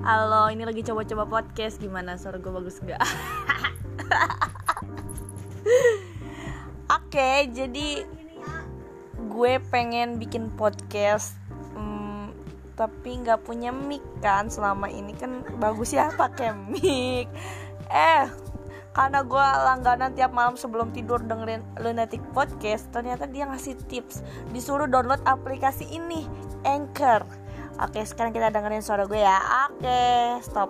Halo, ini lagi coba-coba podcast. Gimana? Suara gue bagus gak? Oke, jadi gue pengen bikin podcast hmm, Tapi gak punya mic kan selama ini. Kan bagus ya pakai mic. Eh, karena gue langganan tiap malam sebelum tidur dengerin Lunatic Podcast Ternyata dia ngasih tips. Disuruh download aplikasi ini, Anchor Oke, sekarang kita dengerin suara gue ya. Oke, stop.